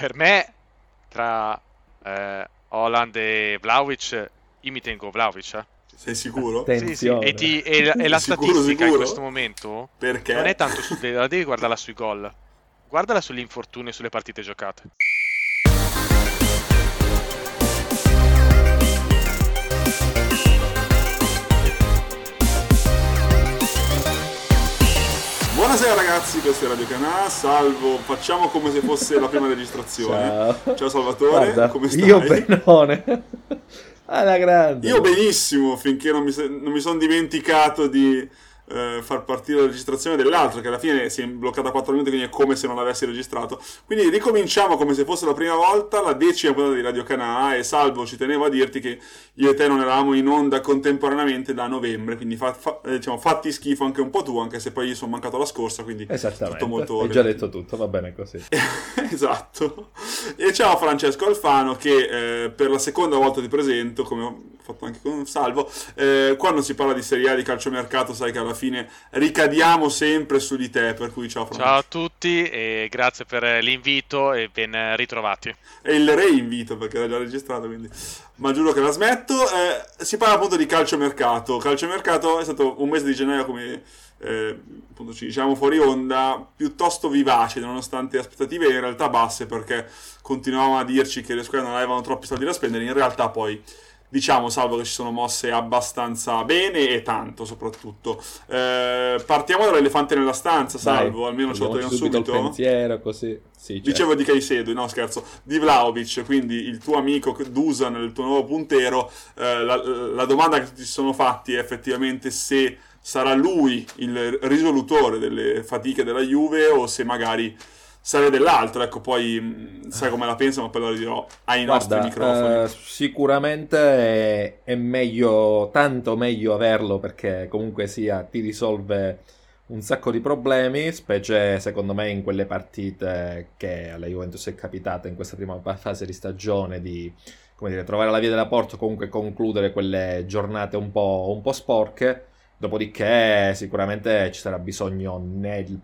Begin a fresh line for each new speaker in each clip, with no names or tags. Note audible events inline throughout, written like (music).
per me, tra eh, Holland e Vlaovic, io mi tengo Vlaovic. Eh.
Sei sicuro?
Sì, sì. E, ti, e, e la sicuro, statistica sicuro? in questo momento
Perché?
non è tanto su, la devi guardarla sui gol, guardala sugli infortuni e sulle partite giocate.
Buonasera ragazzi, questo è Radio Canà, salvo, facciamo come se fosse la prima (laughs) registrazione. Ciao, Ciao Salvatore,
Guarda,
come stai?
Io benone. (laughs) Alla grande.
Io benissimo, finché non mi, non mi sono dimenticato di eh, far partire la registrazione dell'altro, che alla fine si è bloccata 4 minuti, quindi è come se non l'avessi registrato. Quindi ricominciamo come se fosse la prima volta, la decima puntata di Radio Canà, e salvo ci tenevo a dirti che io e te non eravamo in onda contemporaneamente da novembre, quindi fa, fa, eh, diciamo, fatti schifo anche un po' tu, anche se poi io sono mancato la scorsa, quindi
tutto molto... Hai già detto tutto, va bene così. (laughs)
esatto. E ciao Francesco Alfano che eh, per la seconda volta ti presento, come ho fatto anche con Salvo, eh, quando si parla di Serie A di calciomercato sai che alla fine ricadiamo sempre su di te, per cui ciao Francesco.
Ciao a tutti e grazie per l'invito e ben ritrovati.
E il reinvito perché era già registrato, quindi ma giuro che la smetto. Eh, si parla appunto di calciomercato. Calciomercato è stato un mese di gennaio come eh, appunto ci diciamo fuori onda, piuttosto vivace, nonostante aspettative in realtà basse, perché continuavamo a dirci che le squadre non avevano troppi soldi da spendere, in realtà poi diciamo, salvo che ci sono mosse abbastanza bene e tanto soprattutto. Eh, partiamo dall'elefante nella stanza, salvo, Dai, almeno ce lo togliamo subito.
subito. il pensiero, così. Sì,
certo. Dicevo di Caicedo, no scherzo, di Vlaovic, quindi il tuo amico Dusan, il tuo nuovo puntero, eh, la, la domanda che ti sono fatti è effettivamente se sarà lui il risolutore delle fatiche della Juve o se magari sarà dell'altro. Ecco, poi mm, sai come la penso, ma poi lo dirò ai Guarda, nostri microfoni. Uh,
sicuramente è, è, meglio, tanto meglio averlo perché comunque sia ti risolve un sacco di problemi, specie secondo me in quelle partite che alla Juventus è capitata in questa prima fase di stagione di come dire, trovare la via della porta o comunque concludere quelle giornate un po', un po' sporche. Dopodiché sicuramente ci sarà bisogno nel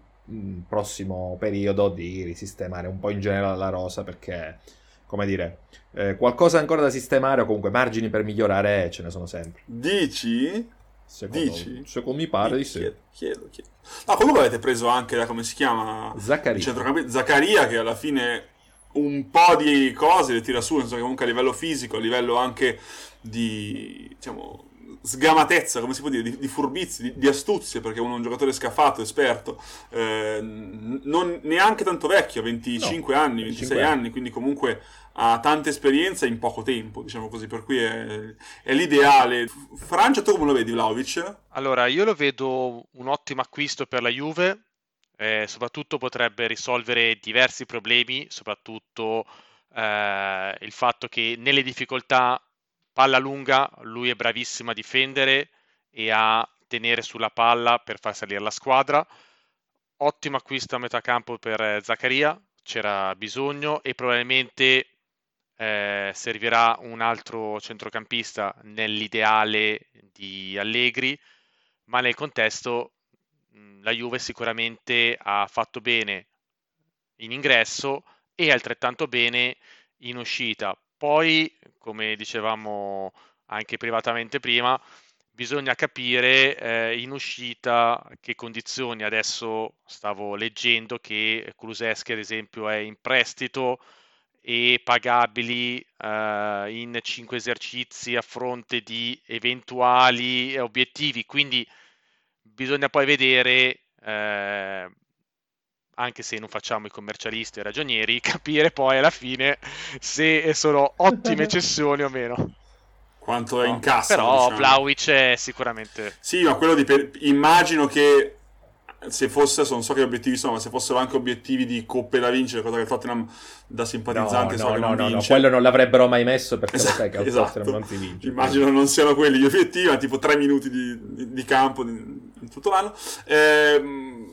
prossimo periodo di risistemare un po' in generale la rosa perché, come dire, eh, qualcosa ancora da sistemare o comunque margini per migliorare ce ne sono sempre.
Dici?
Secondo, Dici? Secondo mi pare di sì.
Chiedo, chiedo, chiedo. No, comunque avete preso anche da come si chiama?
Zaccaria.
Zaccaria che alla fine un po' di cose le tira su, nel senso che comunque a livello fisico, a livello anche di, diciamo, sgamatezza, come si può dire, di, di furbizie, di, di, astuzie, perché uno è un giocatore scafato, esperto, eh, non neanche tanto vecchio, 25 no, anni, 26 anni. anni, quindi comunque ha tanta esperienza in poco tempo, diciamo così, per cui è, è l'ideale. Francia, tu come lo vedi Vlaovic?
Allora, io lo vedo un ottimo acquisto per la Juve, eh, soprattutto potrebbe risolvere diversi problemi, soprattutto eh, il fatto che nelle difficoltà Palla lunga, lui è bravissimo a difendere e a tenere sulla palla per far salire la squadra. Ottimo acquisto a metà campo per eh, Zaccaria, c'era bisogno e probabilmente eh, servirà un altro centrocampista nell'ideale di Allegri, ma nel contesto la Juve sicuramente ha fatto bene in ingresso e altrettanto bene in uscita. Poi, come dicevamo anche privatamente prima, bisogna capire eh, in uscita che condizioni. Adesso stavo leggendo che Kuluseschi, ad esempio, è in prestito e pagabili eh, in 5 esercizi a fronte di eventuali obiettivi. Quindi bisogna poi vedere eh, anche se non facciamo i commercialisti e ragionieri, (laughs) capire poi alla fine se sono ottime (laughs) cessioni o meno.
Quanto è in cassa.
Però
diciamo.
Vlaovic è sicuramente...
Sì, ma quello di... Per... Immagino che se fosse, non so che obiettivi sono, ma se fossero anche obiettivi di coppe da vincere, cosa che Tottenham da simpatizzante
no,
so
no,
no,
no, no, quello non l'avrebbero mai messo perché esatto, lo sai che al esatto. Tottenham non si vince.
Immagino quindi. non siano quelli gli obiettivi, ma tipo tre minuti di, di, campo in tutto l'anno. Eh,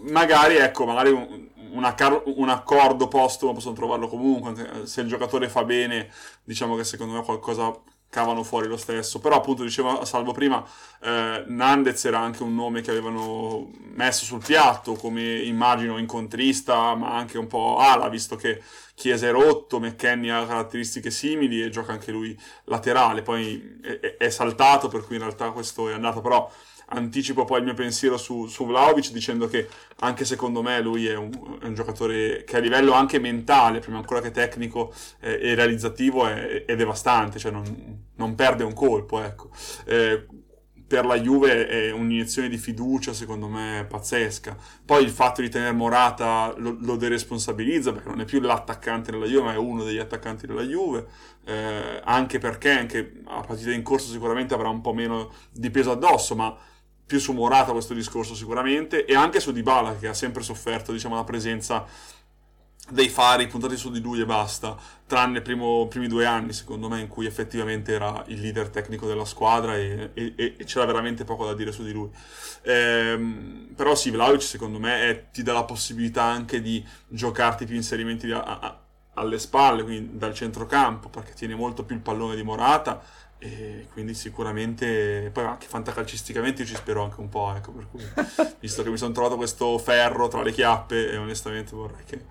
magari, ecco, magari un, un, accar- un accordo postumo possono trovarlo comunque, se il giocatore fa bene, diciamo che secondo me qualcosa cavano fuori lo stesso. Però appunto diceva Salvo prima, eh, Nandez era anche un nome che avevano messo sul piatto come immagino incontrista, ma anche un po' ala, visto che Chiesa è rotto, McKenny ha caratteristiche simili e gioca anche lui laterale, poi è, è saltato per cui in realtà questo è andato, però anticipo poi il mio pensiero su, su Vlaovic dicendo che anche secondo me lui è un, è un, giocatore che a livello anche mentale, prima ancora che tecnico eh, e realizzativo, è, è devastante, cioè non, non, perde un colpo. Ecco. Eh, per la Juve è un'iniezione di fiducia, secondo me, pazzesca. Poi il fatto di tenere Morata lo, lo deresponsabilizza, perché non è più l'attaccante della Juve, ma è uno degli attaccanti della Juve. Eh, anche perché anche a partita in corso sicuramente avrà un po' meno di peso addosso, ma più su Morata questo discorso sicuramente e anche su Dybala che ha sempre sofferto diciamo, la presenza dei fari puntati su di lui e basta, tranne i primi due anni secondo me in cui effettivamente era il leader tecnico della squadra e, e, e c'era veramente poco da dire su di lui. Ehm, però sì, Vlaovic secondo me è, ti dà la possibilità anche di giocarti più inserimenti a, a, alle spalle, quindi dal centrocampo, perché tiene molto più il pallone di Morata e quindi sicuramente, poi anche fantacalcisticamente io ci spero anche un po', ecco, per cui, (laughs) visto che mi sono trovato questo ferro tra le chiappe e onestamente vorrei che...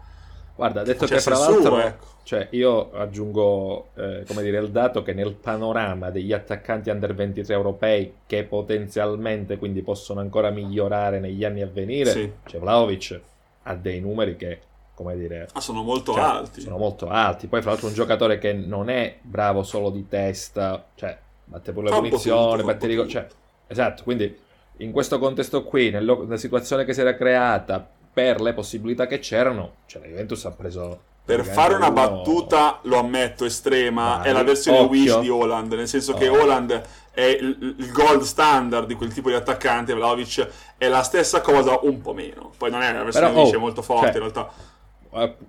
Guarda, detto che fra l'altro, suo, ecco. cioè, io aggiungo, eh, come dire, il dato che nel panorama degli attaccanti under 23 europei che potenzialmente quindi possono ancora migliorare negli anni a venire, sì. c'è Vlaovic, ha dei numeri che come dire...
Ah, sono molto cioè, alti.
Sono molto alti. Poi, fra l'altro, un giocatore che non è bravo solo di testa, cioè, batte pure la punizione, batte di... Cioè, esatto, quindi in questo contesto qui, nella situazione che si era creata, per le possibilità che c'erano, cioè la Juventus ha preso...
Per fare una uno... battuta, lo ammetto, estrema, Vai, è la versione occhio. Wish di Holland, nel senso oh. che Holland è il, il, gold standard di quel tipo di attaccante, Vlaovic è la stessa cosa, un po' meno. Poi non è la versione Però, Wish, oh, è molto forte cioè, in realtà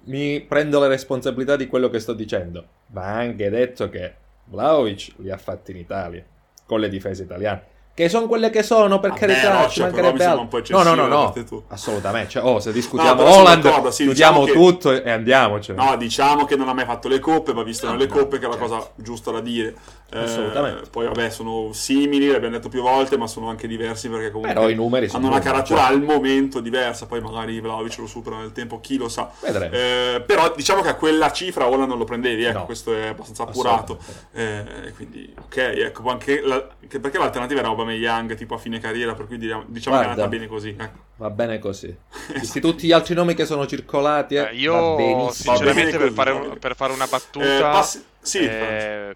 mi prendo la responsabilità di quello che sto dicendo. Va anche detto che Vlaovic li ha fatti in Italia, con le difese italiane. Che sono quelle che sono, per carità, no, ci cioè, mancherebbe altro. No, no, no, no, assolutamente. Cioè, oh, se discutiamo no, Holland, sì, chiudiamo diciamo tutto che... e andiamocene.
No, diciamo che non ha mai fatto le coppe, ma visto no, le coppe che è la certo. cosa giusta da dire. Assolutamente. Eh, poi vabbè, sono simili, l'abbiamo detto più volte, ma sono anche diversi perché comunque
Però i numeri
hanno una carattura cioè. al momento diversa, poi magari Vlaovic lo supera nel tempo, chi lo sa. Eh, però diciamo che a quella cifra Holland non lo prendevi, ecco, no. questo è abbastanza appurato. Eh, quindi ok, ecco, anche, la, anche perché l'alternativa era Aubameyang tipo a fine carriera, per cui diciamo, Guarda, che è andata bene così. Ecco.
Va bene così. (laughs) Visti tutti gli altri nomi che sono circolati, eh,
eh io sinceramente per, fare, per, fare, una battuta... Eh, passi... Sì, eh,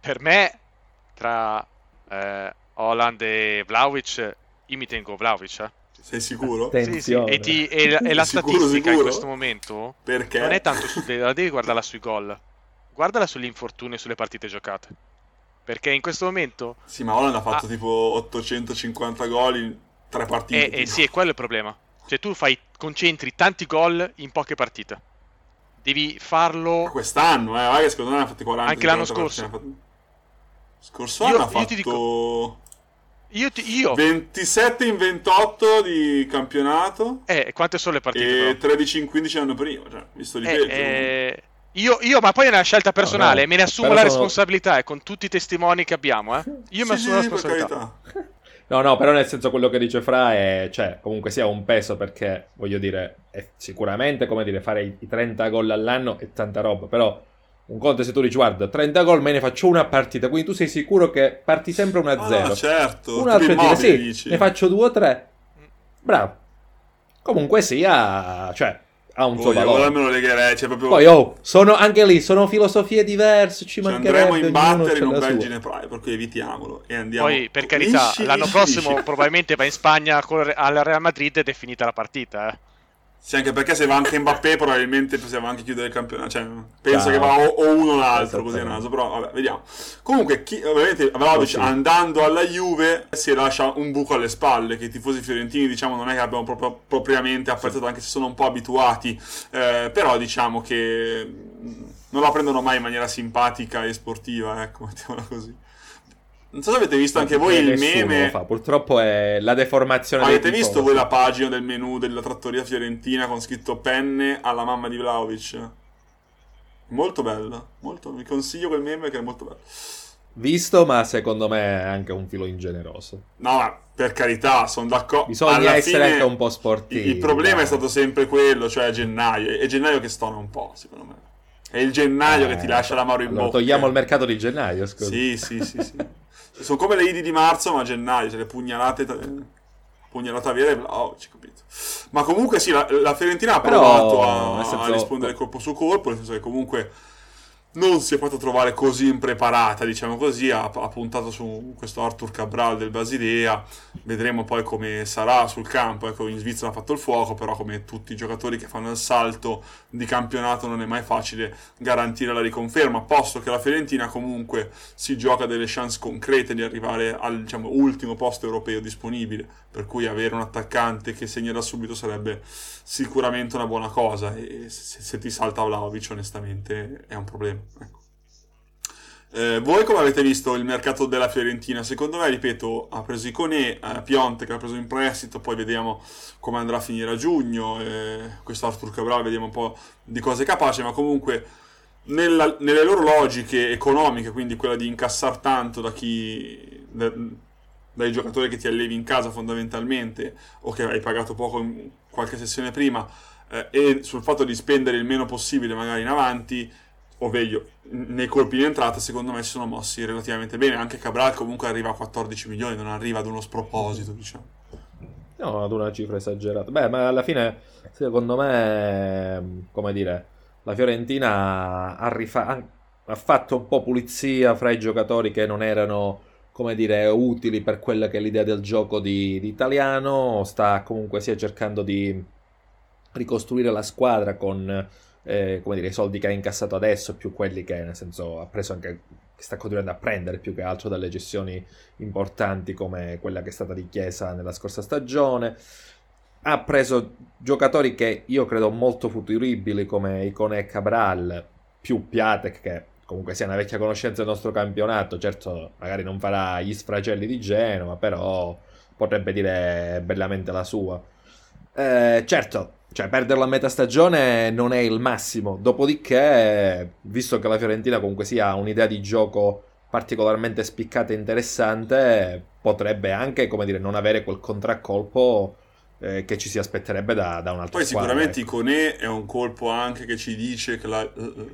per me tra eh, Holland e Vlaovic, io mi tengo Vlaovic. Eh.
Sei sicuro?
Sì, sì. E, ti, e, e la sicuro, statistica sicuro? in questo momento
Perché?
non è tanto su, la devi guardarla sui gol, guardala sugli infortuni e sulle partite giocate. Perché in questo momento.
Sì, ma Holland ha fatto ah, tipo 850 gol in tre partite.
Eh, eh, sì, è quello il problema. Cioè, tu fai, concentri tanti gol in poche partite. Devi farlo.
Ma quest'anno, eh, che secondo me ne ha fatti 40.
Anche l'anno scorso.
Scorso anno ha fatto...
Dico... Io, ti, io
27 in 28 di campionato.
Eh, quante sono le partite?
E però? 13 in 15 l'anno prima, cioè, visto di eh, peggio. Eh,
io, io, ma poi è una scelta personale, no, me ne assumo la responsabilità sono... con tutti i testimoni che abbiamo, eh. Io sì, mi assumo sì, la responsabilità.
No, no, però nel senso quello che dice Fra è, cioè, comunque sia un peso perché, voglio dire, è sicuramente, come dire, fare i 30 gol all'anno è tanta roba, però un conto se tu dici guarda 30 gol me ne faccio una partita quindi tu sei sicuro che parti sempre 1-0
ah, certo
un altro dire sì dici. ne faccio 2 o 3 bravo comunque sia cioè ha un suo valore.
me lo legherei cioè proprio...
poi oh sono anche lì sono filosofie diverse ci cioè, mancherebbe
andremo in battere in un bel Ginepraio per cui evitiamolo e andiamo
poi per carità lisci, l'anno lisci, prossimo lisci. probabilmente va in Spagna al Real Madrid ed è finita la partita eh
sì, anche perché se va anche Mbappé probabilmente possiamo anche chiudere il campionato. Cioè, penso Ciao. che va o, o uno o l'altro così a naso, però vabbè, vediamo. Comunque, chi, ovviamente Vlaovic sì. andando alla Juve si lascia un buco alle spalle che i tifosi fiorentini diciamo non è che abbiamo proprio, propriamente apprezzato, anche se sono un po' abituati, eh, però diciamo che non la prendono mai in maniera simpatica e sportiva, ecco, (laughs) mettiamola così. Non so se avete visto anche voi il meme.
Purtroppo è la deformazione.
Avete visto voi la pagina del menu della trattoria fiorentina con scritto penne alla mamma di Vlaovic? Molto bella. Molto... Vi consiglio quel meme che è molto bello.
visto, ma secondo me è anche un filo ingeneroso.
No, ma per carità, sono d'accordo.
Bisogna Alla essere fine, anche un po' sportivi.
Il problema dai. è stato sempre quello, cioè gennaio. È gennaio che stona un po', secondo me. È il gennaio eh, che ti lascia l'amaro in allora, bocca.
Togliamo il mercato di gennaio, scusa.
Sì, sì, sì, sì. (laughs) sono come le idi di marzo, ma a gennaio, cioè le pugnalate... Pugnalata vera e... Oh, ci capito. Ma comunque sì, la, la Fiorentina ha provato a, senso... a rispondere colpo su colpo, nel senso che comunque non si è fatto trovare così impreparata, diciamo così, ha, ha, puntato su questo Arthur Cabral del Basilea, vedremo poi come sarà sul campo, ecco in Svizzera ha fatto il fuoco, però come tutti i giocatori che fanno il salto di campionato non è mai facile garantire la riconferma, posto che la Fiorentina comunque si gioca delle chance concrete di arrivare al diciamo, ultimo posto europeo disponibile, per cui avere un attaccante che segna da subito sarebbe sicuramente una buona cosa e se, se ti salta Vlaovic onestamente è un problema. Ecco. Eh, voi come avete visto il mercato della Fiorentina? Secondo me, ripeto, ha preso Iconè, eh, Pionte che ha preso in prestito, poi vediamo come andrà a finire a giugno, eh, questo Arthur Cabral vediamo un po' di cose capace, ma comunque nella, nelle loro logiche economiche, quindi quella di incassare tanto da chi... dai giocatori che ti allevi in casa fondamentalmente o che hai pagato poco in qualche sessione prima eh, e sul fatto di spendere il meno possibile magari in avanti o meglio nei colpi di entrata secondo me si sono mossi relativamente bene. Anche Cabral comunque arriva a 14 milioni non arriva ad uno sproposito diciamo.
No ad una cifra esagerata. Beh ma alla fine secondo me come dire la Fiorentina ha, rifa- ha fatto un po' pulizia fra i giocatori che non erano come dire, utili per quella che è l'idea del gioco di, di italiano, sta comunque sia cercando di ricostruire la squadra con eh, come dire, i soldi che ha incassato adesso, più quelli che nel senso ha preso anche, che sta continuando a prendere più che altro dalle gestioni importanti come quella che è stata di nella scorsa stagione. Ha preso giocatori che io credo molto futuribili come Icone e Cabral, più Piatek che comunque sia una vecchia conoscenza del nostro campionato, certo magari non farà gli sfracelli di Genova, però potrebbe dire bellamente la sua. Eh, certo, cioè perderlo a metà stagione non è il massimo, dopodiché, visto che la Fiorentina comunque sia un'idea di gioco particolarmente spiccata e interessante, potrebbe anche, come dire, non avere quel contraccolpo eh, che ci si aspetterebbe da, da
Poi
squadra.
Poi sicuramente ecco. Iconè è un colpo anche che ci dice che la,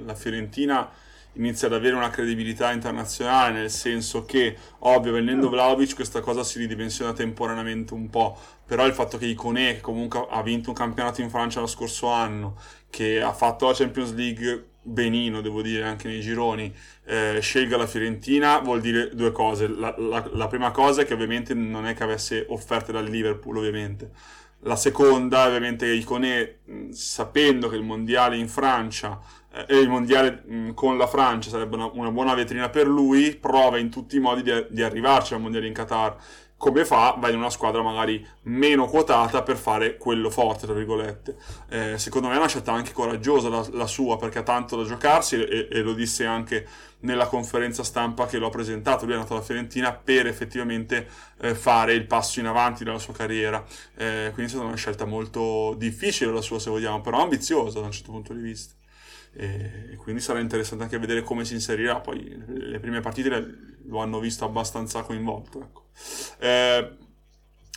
la Fiorentina inizia ad avere una credibilità internazionale, nel senso che, ovvio, venendo Vlaovic questa cosa si ridimensiona temporaneamente un po', però il fatto che Iconè, che comunque ha vinto un campionato in Francia lo scorso anno, che ha fatto la Champions League benino, devo dire, anche nei gironi, eh, scelga la Fiorentina, vuol dire due cose. La, la, la prima cosa è che ovviamente non è che avesse offerte dal Liverpool, ovviamente. La seconda, ovviamente, Iconè, sapendo che il mondiale in Francia e il mondiale mh, con la Francia sarebbe una, una, buona vetrina per lui, prova in tutti i modi di, di, arrivarci al mondiale in Qatar. Come fa? Va in una squadra magari meno quotata per fare quello forte, tra virgolette. Eh, secondo me è una scelta anche coraggiosa la, la sua, perché ha tanto da giocarsi e, e, lo disse anche nella conferenza stampa che l'ho presentato. Lui è andato alla Fiorentina per effettivamente eh, fare il passo in avanti della sua carriera. Eh, quindi è stata una scelta molto difficile la sua, se vogliamo, però ambiziosa da un certo punto di vista e quindi sarà interessante anche vedere come si inserirà. Poi le prime partite lo hanno visto abbastanza coinvolto. Ecco. Eh,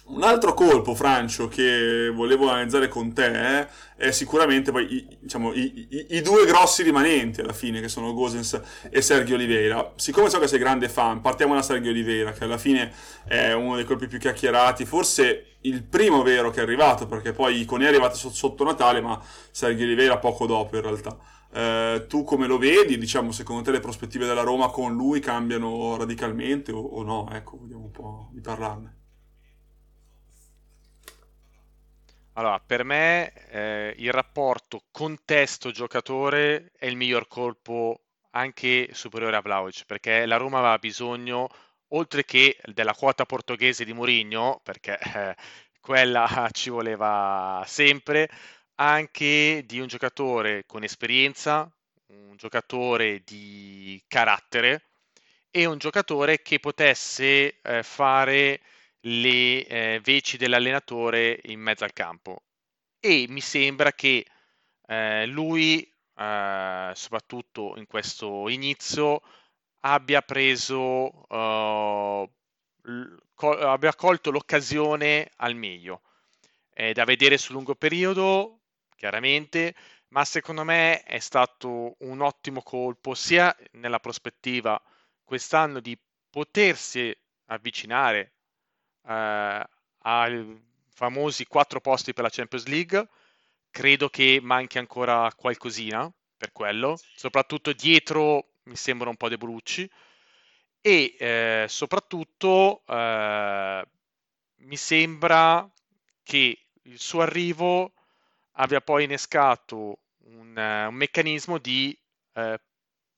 un altro colpo, Francio, che volevo analizzare con te eh, è sicuramente poi i, diciamo, i, i, i, due grossi rimanenti alla fine, che sono Gosens e Sergio Oliveira. Siccome so che sei grande fan, partiamo da Sergio Oliveira, che alla fine è uno dei colpi più chiacchierati, forse il primo vero che è arrivato, perché poi Icone è arrivato sotto Natale, ma Sergio Oliveira poco dopo in realtà. Eh, tu come lo vedi? Diciamo, secondo te le prospettive della Roma con lui cambiano radicalmente o, o no? Ecco, vediamo un po' di parlarne.
Allora, per me eh, il rapporto contesto-giocatore è il miglior colpo anche superiore a Vlaovic, perché la Roma aveva bisogno, oltre che della quota portoghese di Mourinho, perché eh, quella (laughs) ci voleva sempre, anche di un giocatore con esperienza, un giocatore di carattere e un giocatore che potesse eh, fare le eh, veci dell'allenatore in mezzo al campo. E mi sembra che eh, lui, eh, soprattutto in questo inizio, abbia preso, uh, co- abbia colto l'occasione al meglio. È da vedere sul lungo periodo, chiaramente, ma secondo me è stato un ottimo colpo sia nella prospettiva quest'anno di potersi avvicinare uh, ai famosi quattro posti per la Champions League. Credo che manchi ancora qualcosina per quello, soprattutto dietro mi sembrano un po' debolucci e eh, soprattutto eh, mi sembra che il suo arrivo abbia poi innescato un, uh, un meccanismo di uh,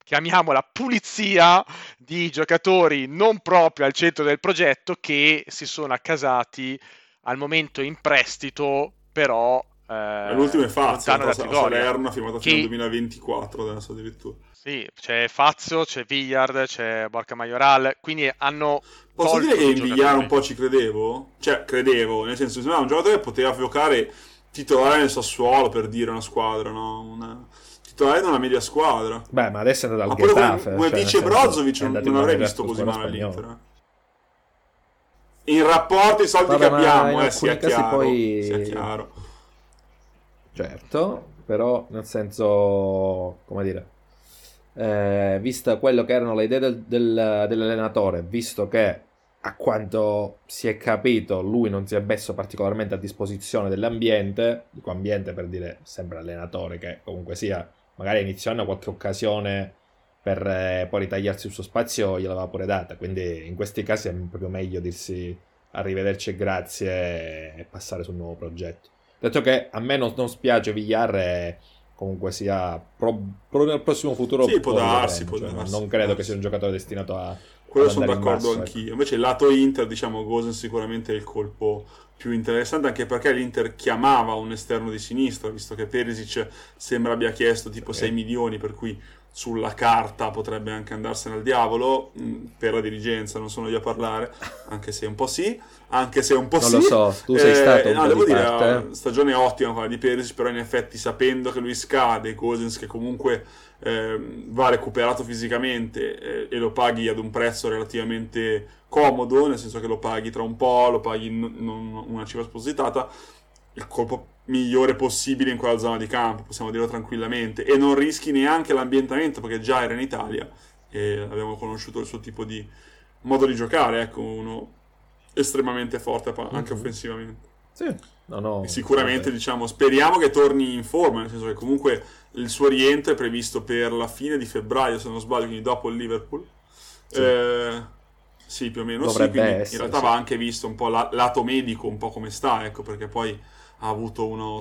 chiamiamola pulizia di giocatori non proprio al centro del progetto che si sono accasati al momento in prestito però
eh, l'ultimo è Fazio Salerno ha firmato fino al 2024 adesso addirittura
sì, c'è Fazio, c'è Villard, c'è Borca Majoral, quindi hanno...
Posso dire che in Villar un po' ci credevo? Cioè, credevo, nel senso, sembrava un giocatore che poteva giocare titolare nel Sassuolo, per dire, una squadra, no? Una... Titolare di una media squadra.
Beh, ma adesso è andato al Getafe.
Come, cioè, Brozovic non, non avrei visto così male all'Inter. Eh. In rapporto ai soldi Vabbè, che abbiamo, eh, sia chiaro, poi... sia chiaro.
Certo, però nel senso, come dire eh, visto quello che erano le idee del, del, dell'allenatore, visto che a quanto si è capito lui non si è messo particolarmente a disposizione dell'ambiente, dico ambiente per dire sempre allenatore che comunque sia, magari inizio anno qualche occasione per eh, poi ritagliarsi il suo spazio gliel'aveva pure data, quindi in questi casi è proprio meglio dirsi arrivederci e grazie e passare sul nuovo progetto. Detto che a me non, non spiace Villar e comunque sia pro, pro nel prossimo futuro
sì, può darsi, può
darsi, non credo che sia un giocatore destinato a
quello sono d'accordo in anch'io ecco. invece il lato Inter diciamo Gosen sicuramente è il colpo più interessante anche perché l'Inter chiamava un esterno di sinistra visto che Perisic sembra abbia chiesto tipo okay. 6 milioni per cui sulla carta potrebbe anche andarsene al diavolo mm, per la dirigenza non sono io a parlare anche se un po' sì anche se un po'
non
sì
lo so tu sei eh, stato un no, devo dire
parte. stagione ottima quella di Perisic però in effetti sapendo che lui scade Cousins che comunque eh, va recuperato fisicamente eh, e lo paghi ad un prezzo relativamente comodo nel senso che lo paghi tra un po' lo paghi non, non una cifra spositata il colpo migliore possibile in quella zona di campo, possiamo dirlo tranquillamente, e non rischi neanche l'ambientamento perché già era in Italia e abbiamo conosciuto il suo tipo di modo di giocare, ecco, uno estremamente forte anche mm-hmm. offensivamente.
Sì, no, no,
sicuramente diciamo, speriamo che torni in forma, nel senso che comunque il suo rientro è previsto per la fine di febbraio, se non sbaglio, quindi dopo il Liverpool. Sì. Eh, sì, più o meno
Dovrebbe
sì,
essere,
in realtà
sì.
va anche visto un po' la, lato medico, un po' come sta, ecco, perché poi ha avuto uno,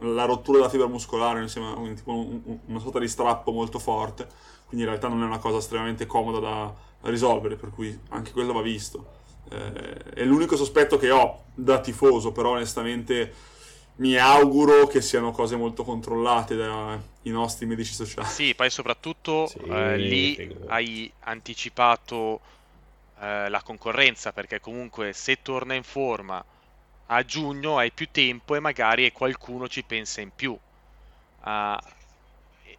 la rottura della fibra muscolare, insieme a un, tipo un, una sorta di strappo molto forte, quindi in realtà non è una cosa estremamente comoda da, da risolvere, per cui anche quello va visto. Eh, è l'unico sospetto che ho da tifoso, però onestamente mi auguro che siano cose molto controllate dai nostri medici sociali.
Sì, poi soprattutto sì, eh, lì hai anticipato eh, la concorrenza, perché comunque se torna in forma a giugno hai più tempo e magari qualcuno ci pensa in più. Uh,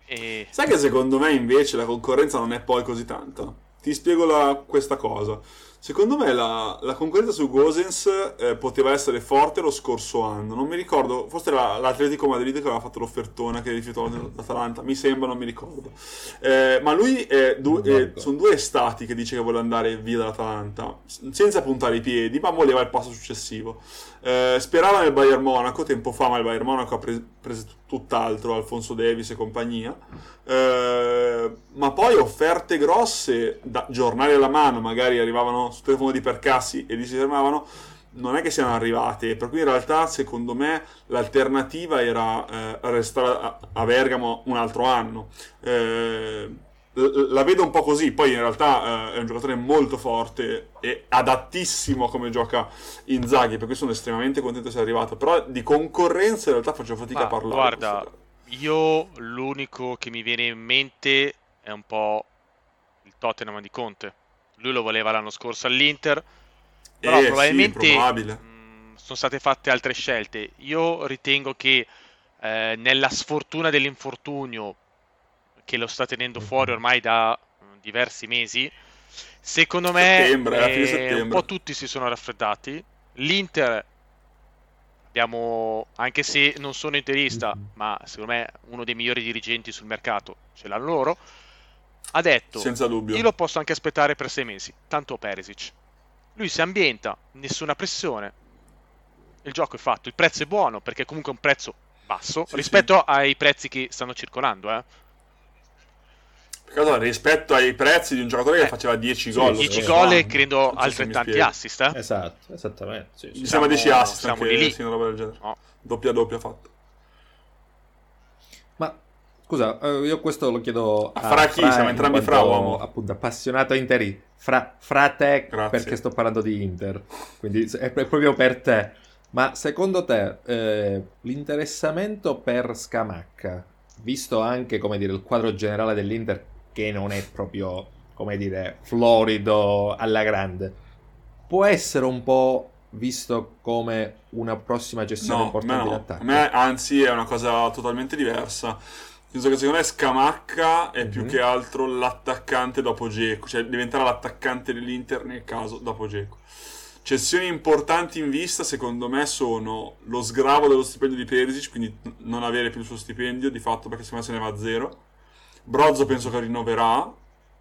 e... Sai che secondo me invece la concorrenza non è poi così tanta? Ti spiego la, questa cosa. Secondo me la, la concorrenza su Gosens eh, poteva essere forte lo scorso anno. Non mi ricordo, forse era l'Atletico Madrid che aveva fatto l'offertona che rifiutò l'Atalanta. Mi sembra, non mi ricordo. Eh, ma lui è du- è, sono due estati che dice che vuole andare via dall'Atalanta senza puntare i piedi, ma voleva il passo successivo. Eh, sperava nel Bayern Monaco tempo fa, ma il Bayern Monaco ha pre- preso tutt'altro, Alfonso Davis e compagnia. Eh, ma poi offerte grosse, da giornali alla mano, magari arrivavano sul telefono di Percassi e li si fermavano. Non è che siano arrivate, per cui in realtà secondo me l'alternativa era eh, restare a, a, Bergamo un altro anno. Eh, la vedo un po' così. Poi in realtà eh, è un giocatore molto forte e adattissimo come gioca Inzaghi, per cui sono estremamente contento di essere arrivato. Però di concorrenza in realtà faccio fatica Ma, a parlare.
Guarda, io l'unico che mi viene in mente è un po' il Tottenham di Conte. Lui lo voleva l'anno scorso all'Inter, però
eh,
probabilmente
sì,
mh, sono state fatte altre scelte. Io ritengo che eh, nella sfortuna dell'infortunio che lo sta tenendo fuori ormai da diversi mesi. Secondo me eh, un po' tutti si sono raffreddati. L'Inter abbiamo, anche se non sono interista, mm-hmm. ma secondo me uno dei migliori dirigenti sul mercato ce l'hanno loro, ha detto
Senza dubbio.
io lo posso anche aspettare per sei mesi, tanto Perisic. Lui si ambienta, nessuna pressione, il gioco è fatto, il prezzo è buono perché comunque è un prezzo basso sì, rispetto sì. ai prezzi che stanno circolando. Eh.
Allora, rispetto ai prezzi di un giocatore che eh, faceva 10 gol,
10 gol e credo altrettanti assist. Eh?
Esatto, esattamente.
Sì, sì. Mi sembra 10 assist, siamo anche, lì. Sì, una roba del genere. No. Doppia doppia fatto.
Scusa, eh, io questo lo chiedo
a, a Fra chi? Fra Siamo entrambi Fra uomo.
Appunto, appassionato Interi. Fra, fra te, Grazie. perché sto parlando di Inter. Quindi è proprio per te. Ma secondo te eh, l'interessamento per Scamacca, visto anche come dire, il quadro generale dell'Inter che non è proprio, come dire, florido alla grande, può essere un po' visto come una prossima gestione
no,
importante
no.
in attacco?
Me anzi è una cosa totalmente diversa. Penso che secondo me Scamacca è mm-hmm. più mhm. che altro l'attaccante dopo Geco, cioè diventerà l'attaccante dell'Inter nel caso dopo Geco. Cessioni importanti in vista, secondo me, sono lo sgravo dello stipendio di Perisic, quindi non avere più il suo stipendio, di fatto perché secondo me se ne va a zero. Brozzo penso che rinnoverà,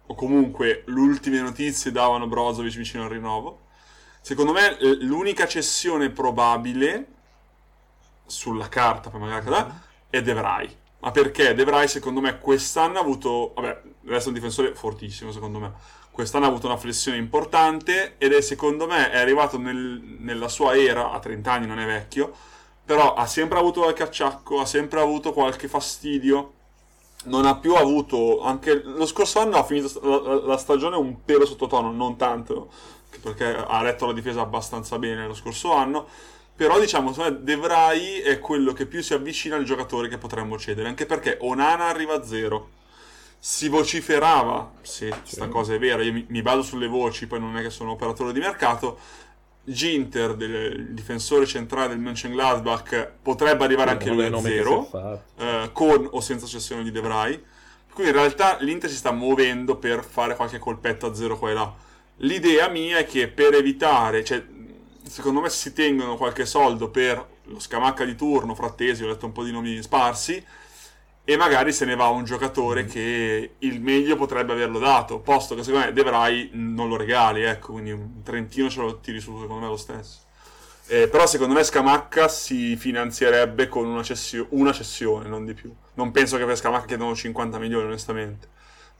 o comunque le ultime notizie davano Brozovic vicino al rinnovo. Secondo me l'unica cessione probabile sulla carta, poi magari accadrà, è De Vrij. Ma perché? De Vrij secondo me quest'anno ha avuto, vabbè, resta un difensore fortissimo secondo me. Quest'anno ha avuto una flessione importante ed è secondo me è arrivato nel, nella sua era, a 30 anni non è vecchio, però ha sempre avuto qualche acciacco, ha sempre avuto qualche fastidio, non ha più avuto, anche lo scorso anno ha finito la, la stagione un pelo sottotono, non tanto, perché ha retto la difesa abbastanza bene lo scorso anno, però diciamo De Vrij è quello che più si avvicina al giocatore che potremmo cedere, anche perché Onana arriva a zero si vociferava, se questa cosa è vera, io mi, mi bado sulle voci, poi non è che sono operatore di mercato, Ginter, del difensore centrale del Mönchengladbach, potrebbe arrivare anche lui a zero, eh, con o senza cessione di De Vrij. Quindi in realtà l'Inter si sta muovendo per fare qualche colpetto a zero qua e là. L'idea mia è che per evitare, cioè, secondo me si tengono qualche soldo per lo scamacca di turno, frattesi, ho letto un po' di nomi sparsi, e magari se ne va un giocatore che il meglio potrebbe averlo dato, posto che secondo me De Vrij non lo regali, ecco, quindi un trentino ce lo tiri su secondo me lo stesso. Eh, però secondo me Scamacca si finanzierebbe con una, cessio- una, cessione, non di più. Non penso che per Scamacca chiedano 50 milioni, onestamente.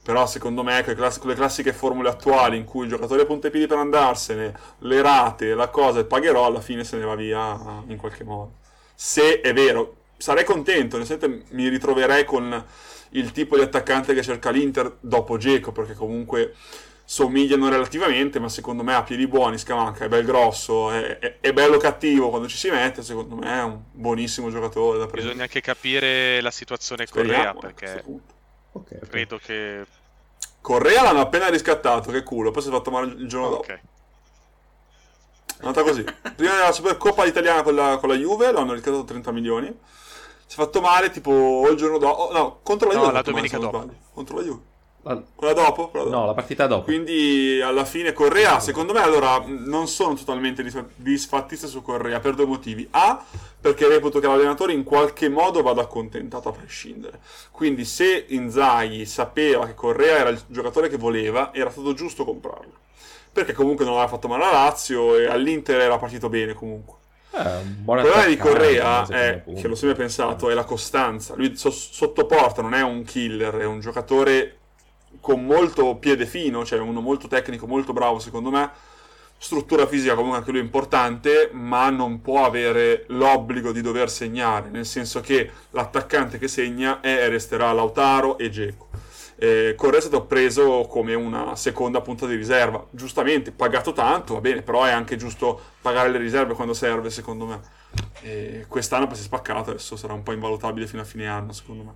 Però secondo me con le classiche formule attuali in cui il giocatore punta i piedi per andarsene, le rate, la cosa e pagherò, alla fine se ne va via in qualche modo. Se è vero, sarei contento, nel senso mi ritroverei con il tipo di attaccante che cerca l'Inter dopo Geco, perché comunque somigliano relativamente, ma secondo me ha piedi buoni, Scamanca, è bel grosso, è, è, è, bello cattivo quando ci si mette, secondo me è un buonissimo giocatore da
prendere. Bisogna anche capire la situazione Speriamo, Correa, perché okay, credo che...
Correa l'hanno appena riscattato, che culo, poi si è fatto male il giorno okay. dopo. È andata così. Prima della Supercoppa italiana con la, con la Juve, l'hanno riscattato 30 milioni si è fatto male tipo il giorno dopo. Oh, no, contro la Juve.
No, la domenica dopo.
Sbaglio. Contro la Juve. La... Quella dopo? Quella dopo?
No, la partita dopo.
Quindi alla fine Correa, secondo me allora non sono totalmente disfattista su Correa per due motivi. A, perché reputo che l'allenatore in qualche modo vada accontentato a prescindere. Quindi se Inzaghi sapeva che Correa era il giocatore che voleva, era stato giusto comprarlo. Perché comunque non aveva fatto male a Lazio e all'Inter era partito bene comunque.
Eh,
il problema di Correa è, che l'ho sempre pensato, è la costanza. Lui so- sotto porta non è un killer, è un giocatore con molto piede fino, cioè uno molto tecnico, molto bravo secondo me. Struttura fisica comunque anche lui importante, ma non può avere l'obbligo di dover segnare, nel senso che l'attaccante che segna è e resterà Lautaro e Geco eh, Correa è stato preso come una seconda punta di riserva, giustamente pagato tanto, va bene, però è anche giusto pagare le riserve quando serve, secondo me. E quest'anno si è spaccato, adesso sarà un po' invalutabile fino a fine anno, secondo me.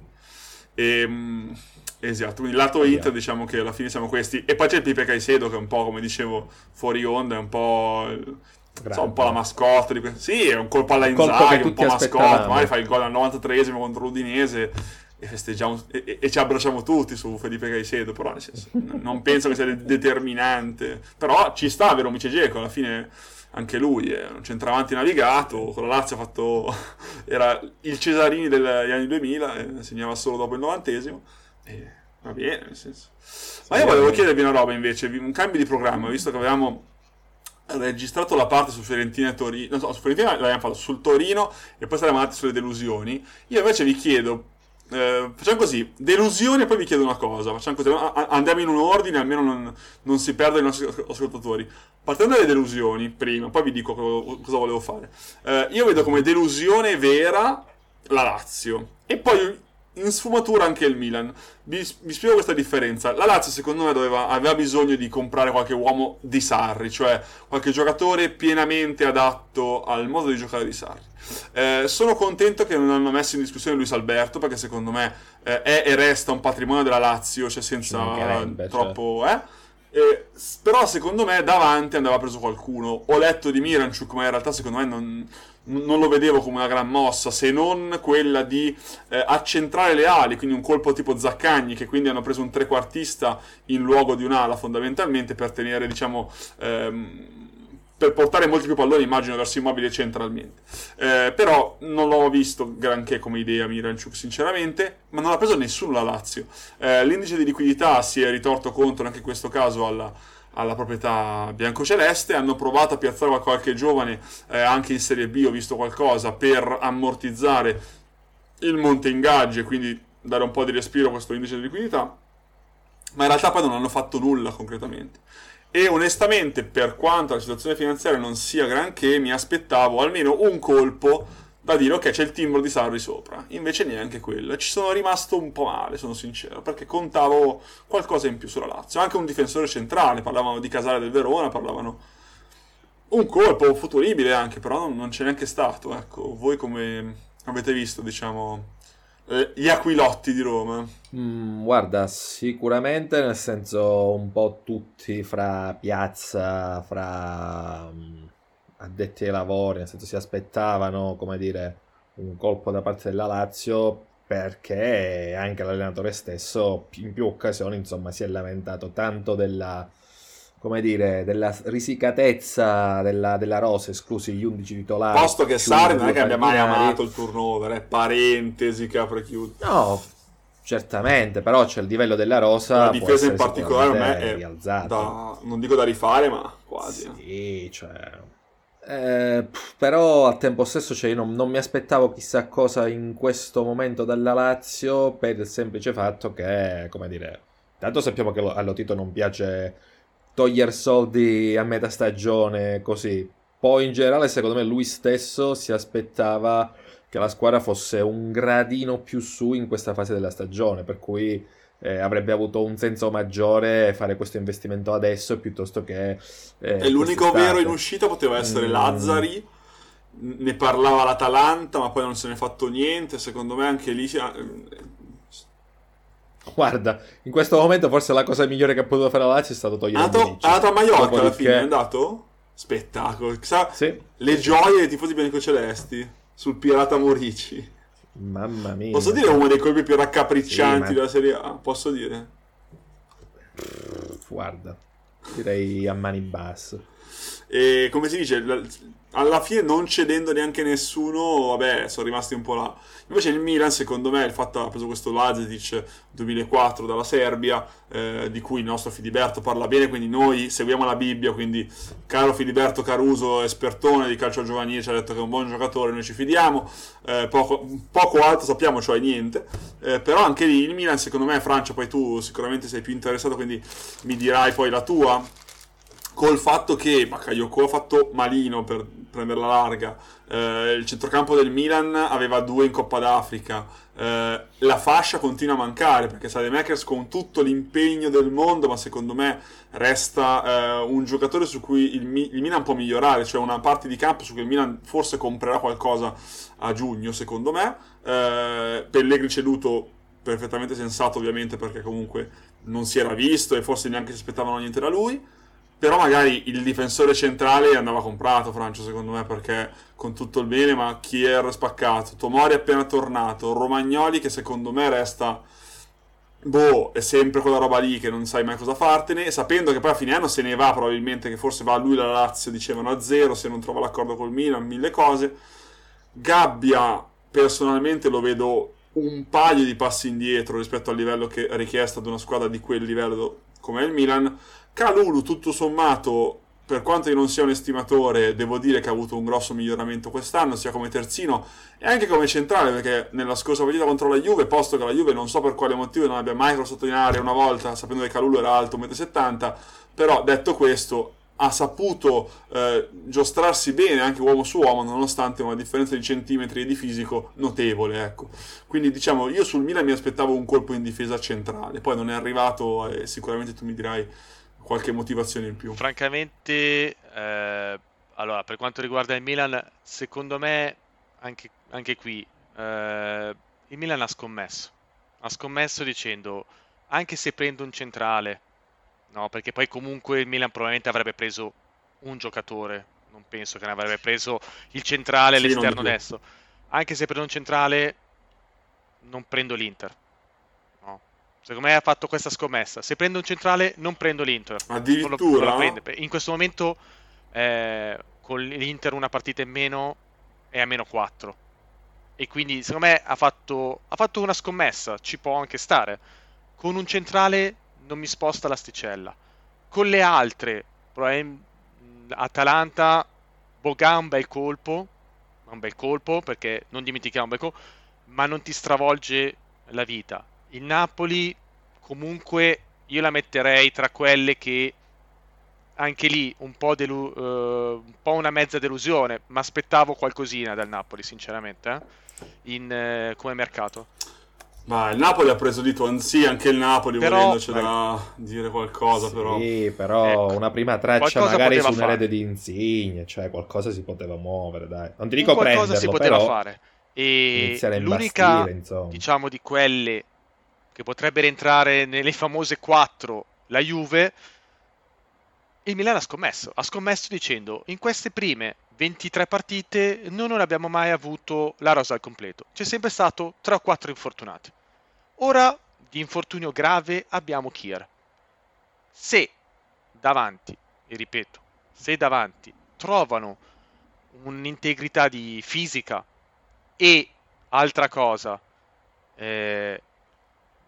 E, ehm, esatto, quindi lato yeah. Inter diciamo che alla fine siamo questi. E poi c'è il Pipe Caicedo che è un po', come dicevo, fuori onda, è un po'... So, un po' la mascotte di questo. Sì, è un colpo alla Inzaghi, un po' mascotte. Magari fa il gol al 93esimo contro l'Udinese e festeggiamo e, e, ci abbracciamo tutti su Felipe Caicedo, però nel senso, non penso che sia determinante, però ci sta un Mice Geco, alla fine anche lui è un centravanti navigato, con la Lazio ha fatto, (laughs) era il Cesarini degli anni 2000, segnava solo dopo il novantesimo, e va bene, nel senso. Ma io volevo chiedervi una roba invece, un cambio di programma, visto che avevamo registrato la parte su Fiorentina e Torino, no, su Fiorentina l'abbiamo fatto sul Torino e poi saremo andati sulle delusioni. Io invece vi chiedo, eh, facciamo così, delusioni e poi vi chiedo una cosa, facciamo così, andiamo in un ordine, almeno non, non si perdono i nostri ascoltatori. Partendo dalle delusioni, prima, poi vi dico cosa volevo fare. Eh, io vedo come delusione vera la Lazio. E poi in sfumatura anche il Milan. Vi, vi, spiego questa differenza. La Lazio, secondo me, doveva, aveva bisogno di comprare qualche uomo di Sarri, cioè qualche giocatore pienamente adatto al modo di giocare di Sarri. Eh, sono contento che non hanno messo in discussione Luis Alberto, perché secondo me eh, è e resta un patrimonio della Lazio, cioè senza cioè. troppo. Eh? Eh, però secondo me davanti andava preso qualcuno. Ho letto di Miranchuk, ma in realtà secondo me non, non lo vedevo come una gran mossa, se non quella di eh, accentrare le ali, quindi un colpo tipo Zaccagni, che quindi hanno preso un trequartista in luogo di un'ala fondamentalmente per tenere, diciamo, ehm, per portare molti più palloni, immagino, verso immobile centralmente. Eh, però non l'ho visto granché come idea Miranchuk, sinceramente, ma non ha preso nessuno la Lazio. Eh, l'indice di liquidità si è ritorto contro, anche in questo caso, alla, alla proprietà biancoceleste. Hanno provato a piazzare qualche giovane eh, anche in Serie B, ho visto qualcosa, per ammortizzare il monte ingaggi e quindi dare un po' di respiro a questo indice di liquidità. Ma in realtà poi non hanno fatto nulla concretamente. E onestamente, per quanto la situazione finanziaria non sia granché, mi aspettavo almeno un colpo da dire ok c'è il timbro di Sarri sopra. Invece neanche quello. Ci sono rimasto un po' male sono sincero perché contavo qualcosa in più sulla Lazio. Anche un difensore centrale parlavano di Casale del Verona parlavano un colpo futuribile anche però non, c'è neanche stato ecco. Voi come avete visto diciamo eh, gli aquilotti di Roma?
Mm, guarda, sicuramente nel senso un po' tutti fra piazza, fra um, addetti ai lavori, nel senso si aspettavano, come dire, un colpo da parte della Lazio perché anche l'allenatore stesso in più occasioni insomma si è lamentato tanto della come dire, della risicatezza della, della rosa, esclusi gli 11 titolari.
Posto che Sari non è che abbia mai amato il turnover, è parentesi che apre e chiude.
No, certamente, però c'è il livello della rosa.
La difesa in particolare a me è. Da, non dico da rifare, ma quasi.
Sì, cioè... Eh, però al tempo stesso cioè, non, non, mi aspettavo chissà cosa in questo momento dalla Lazio per il semplice fatto che, come dire, tanto sappiamo che allo Tito non piace togliere soldi a metà stagione così. Poi in generale, secondo me, lui stesso si aspettava che la squadra fosse un gradino più su in questa fase della stagione, per cui eh, avrebbe avuto un senso maggiore fare questo investimento adesso piuttosto che...
Eh, e l'unico vero in uscita poteva essere mm. Lazzari, ne parlava l'Atalanta, ma poi non se ne è fatto niente, secondo me anche lì
Guarda, in questo momento forse la cosa migliore che ha potuto fare la Lazio è stato togliere
È andato a Mallorca alla fine, è andato? Spettacolo. Chissà sì. le gioie dei tifosi biancocelesti sul Pirata Morici.
Mamma mia.
Posso dire uno dei colpi più raccapriccianti sì, ma... della Serie A? Posso dire?
Guarda, direi a mani basse.
E come si dice, alla fine non cedendo neanche nessuno, vabbè, sono rimasti un po' là. Invece il Milan, secondo me, il fatto ha preso questo Lazetic 2004 dalla Serbia, eh, di cui il nostro Filiberto parla bene, quindi noi seguiamo la Bibbia, quindi caro Filiberto Caruso, espertone di calcio giovanile, ci ha detto che è un buon giocatore, noi ci fidiamo, eh, poco, poco, altro sappiamo, cioè niente, eh, però anche lì il Milan, secondo me, Francia, poi tu sicuramente sei più interessato, quindi mi dirai poi la tua, col fatto che Bakayoko ha fatto malino per prenderla larga, eh, il centrocampo del Milan aveva due in Coppa d'Africa, eh, la fascia continua a mancare perché Sademakers con tutto l'impegno del mondo, ma secondo me resta eh, un giocatore su cui il, il, Milan può migliorare, cioè una parte di campo su cui il Milan forse comprerà qualcosa a giugno, secondo me. Eh, Pellegrini ceduto perfettamente sensato ovviamente perché comunque non si era visto e forse neanche si aspettavano niente da lui però magari il difensore centrale andava comprato Francio secondo me perché con tutto il bene ma Kier spaccato? Tomori appena tornato Romagnoli che secondo me resta boh è sempre quella roba lì che non sai mai cosa fartene sapendo che poi a fine anno se ne va probabilmente che forse va a lui la Lazio dicevano a zero se non trova l'accordo col Milan mille cose. Gabbia personalmente lo vedo un paio di passi indietro rispetto al livello che è richiesto ad una squadra di quel livello come il Milan Calulu, tutto sommato, per quanto io non sia un estimatore, devo dire che ha avuto un grosso miglioramento quest'anno, sia come terzino e anche come centrale, perché nella scorsa partita contro la Juve, posto che la Juve non so per quale motivo non abbia mai crossato in aria una volta, sapendo che Calulu era alto 1,70 m, però detto questo, ha saputo eh, giostrarsi bene anche uomo su uomo nonostante una differenza di centimetri e di fisico notevole ecco. quindi diciamo io sul Milan mi aspettavo un colpo in difesa centrale poi non è arrivato e sicuramente tu mi dirai qualche motivazione in più.
Francamente, eh, allora, per quanto riguarda il Milan, secondo me, anche, anche qui, eh, il Milan ha scommesso. Ha scommesso dicendo, anche se prendo un centrale, no, perché poi comunque il Milan probabilmente avrebbe preso un giocatore, non penso che ne avrebbe preso il centrale, sì, l'esterno destro. Anche se prendo un centrale, non prendo l'Inter Secondo me ha fatto questa scommessa. Se prendo un centrale, non prendo l'Inter.
Addirittura?
Non lo, non In questo momento, eh, con l'Inter una partita in meno, è a meno 4. E quindi, secondo me, ha fatto, ha fatto una scommessa. Ci può anche stare. Con un centrale non mi sposta l'asticella. Con le altre, Atalanta, Bogan, un bel colpo. Un bel colpo, perché non dimentichiamo un bel colpo, ma non ti stravolge la vita il Napoli comunque io la metterei tra quelle che anche lì un po', delu- uh, un po una mezza delusione, ma aspettavo qualcosina dal Napoli, sinceramente, eh? In, uh, come mercato.
Ma il Napoli ha preso di Tuanzi, anche il Napoli però, volendoci da dire qualcosa,
sì,
però.
Sì, però ecco, una prima traccia magari su un erede di Insigne, cioè qualcosa si poteva muovere, dai. Non ti dico qualcosa si poteva fare.
E l'unica, diciamo, di quelle che potrebbe rientrare nelle famose 4 la Juve, il Milan ha scommesso. Ha scommesso dicendo in queste prime 23 partite noi non abbiamo mai avuto la rosa al completo. C'è sempre stato 3 o 4 infortunati. Ora di infortunio grave abbiamo Kier. Se davanti, e ripeto, se davanti trovano un'integrità di fisica e altra cosa, eh,